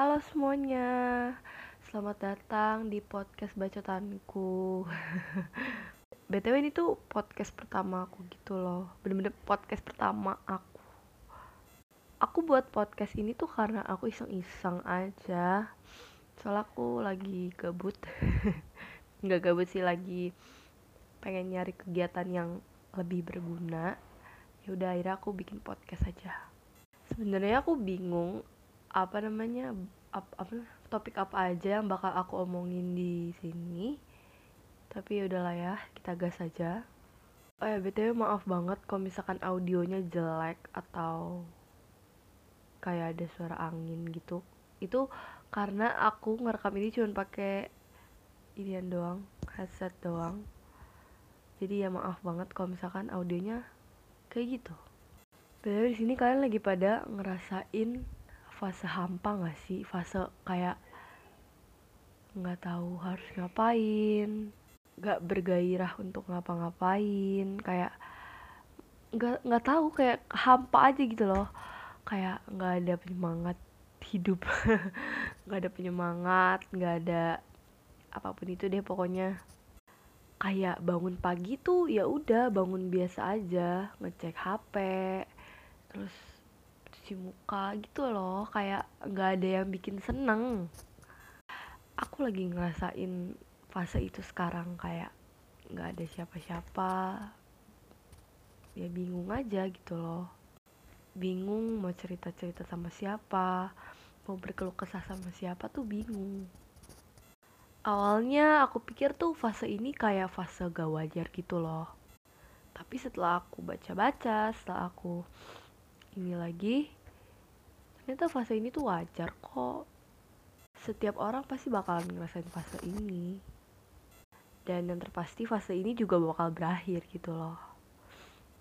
Halo semuanya, selamat datang di podcast bacotanku. BTW ini tuh podcast pertama aku gitu loh, bener-bener podcast pertama aku. Aku buat podcast ini tuh karena aku iseng-iseng aja. Soalnya aku lagi gabut, nggak gabut sih lagi pengen nyari kegiatan yang lebih berguna. Ya udah akhirnya aku bikin podcast aja. Sebenarnya aku bingung apa namanya ap, apa topik apa aja yang bakal aku omongin di sini. Tapi ya udahlah ya kita gas saja oh ya btw maaf banget kalau misalkan audionya jelek atau kayak ada suara angin gitu. Itu karena aku ngerekam ini cuma pakai inian doang headset doang. Jadi ya maaf banget kalau misalkan audionya kayak gitu. Btw di sini kalian lagi pada ngerasain fase hampa gak sih? Fase kayak nggak tahu harus ngapain nggak bergairah untuk ngapa-ngapain kayak nggak nggak tahu kayak hampa aja gitu loh. Kayak nggak ada penyemangat hidup nggak ada penyemangat nggak ada apa pun itu deh pokoknya. Kayak bangun pagi tuh ya udah bangun biasa aja ngecek HP terus cuci muka gitu loh kayak nggak ada yang bikin seneng. Aku lagi ngerasain fase itu sekarang kayak nggak ada siapa-siapa. Ya bingung aja gitu loh. Bingung mau cerita-cerita sama siapa mau berkeluh kesah sama siapa tuh bingung. Awalnya aku pikir tuh fase ini kayak fase gak wajar gitu loh. Tapi setelah aku baca-baca setelah aku ini lagi ternyata fase ini tuh wajar kok. Setiap orang pasti bakalan ngerasain fase ini. Dan yang terpasti fase ini juga bakal berakhir gitu loh.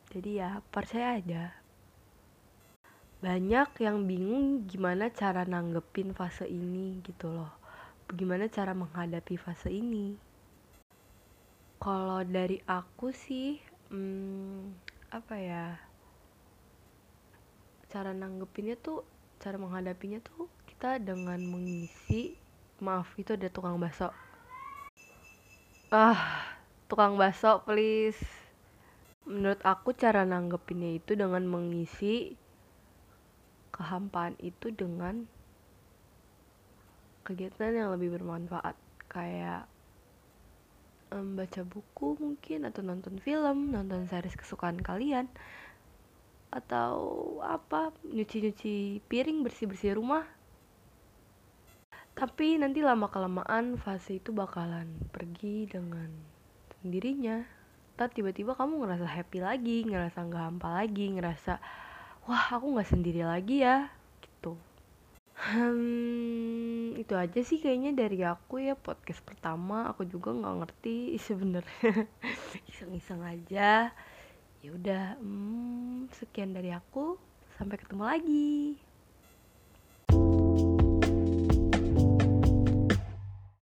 Jadi ya percaya aja. Banyak yang bingung gimana cara nanggepin fase ini gitu loh. Gimana cara menghadapi fase ini. Kalau dari aku sih hmm, apa ya? Cara nanggepinnya tuh cara menghadapinya tuh kita dengan mengisi maaf itu ada tukang bakso. Ah tukang bakso please. Menurut aku cara nanggepinnya itu dengan mengisi kehampaan itu dengan kegiatan yang lebih bermanfaat. Kayak um, baca buku mungkin atau nonton film nonton series kesukaan kalian atau apa nyuci-nyuci piring bersih-bersih rumah. Tapi nanti lama kelamaan fase itu bakalan pergi dengan sendirinya. Ntar tiba-tiba kamu ngerasa happy lagi ngerasa nggak hampa lagi ngerasa wah aku nggak sendiri lagi ya gitu. Hmm, itu aja sih kayaknya dari aku ya podcast pertama. Aku juga nggak ngerti sebenarnya. Iseng-iseng aja ya udah hmm, sekian dari aku. Sampai ketemu lagi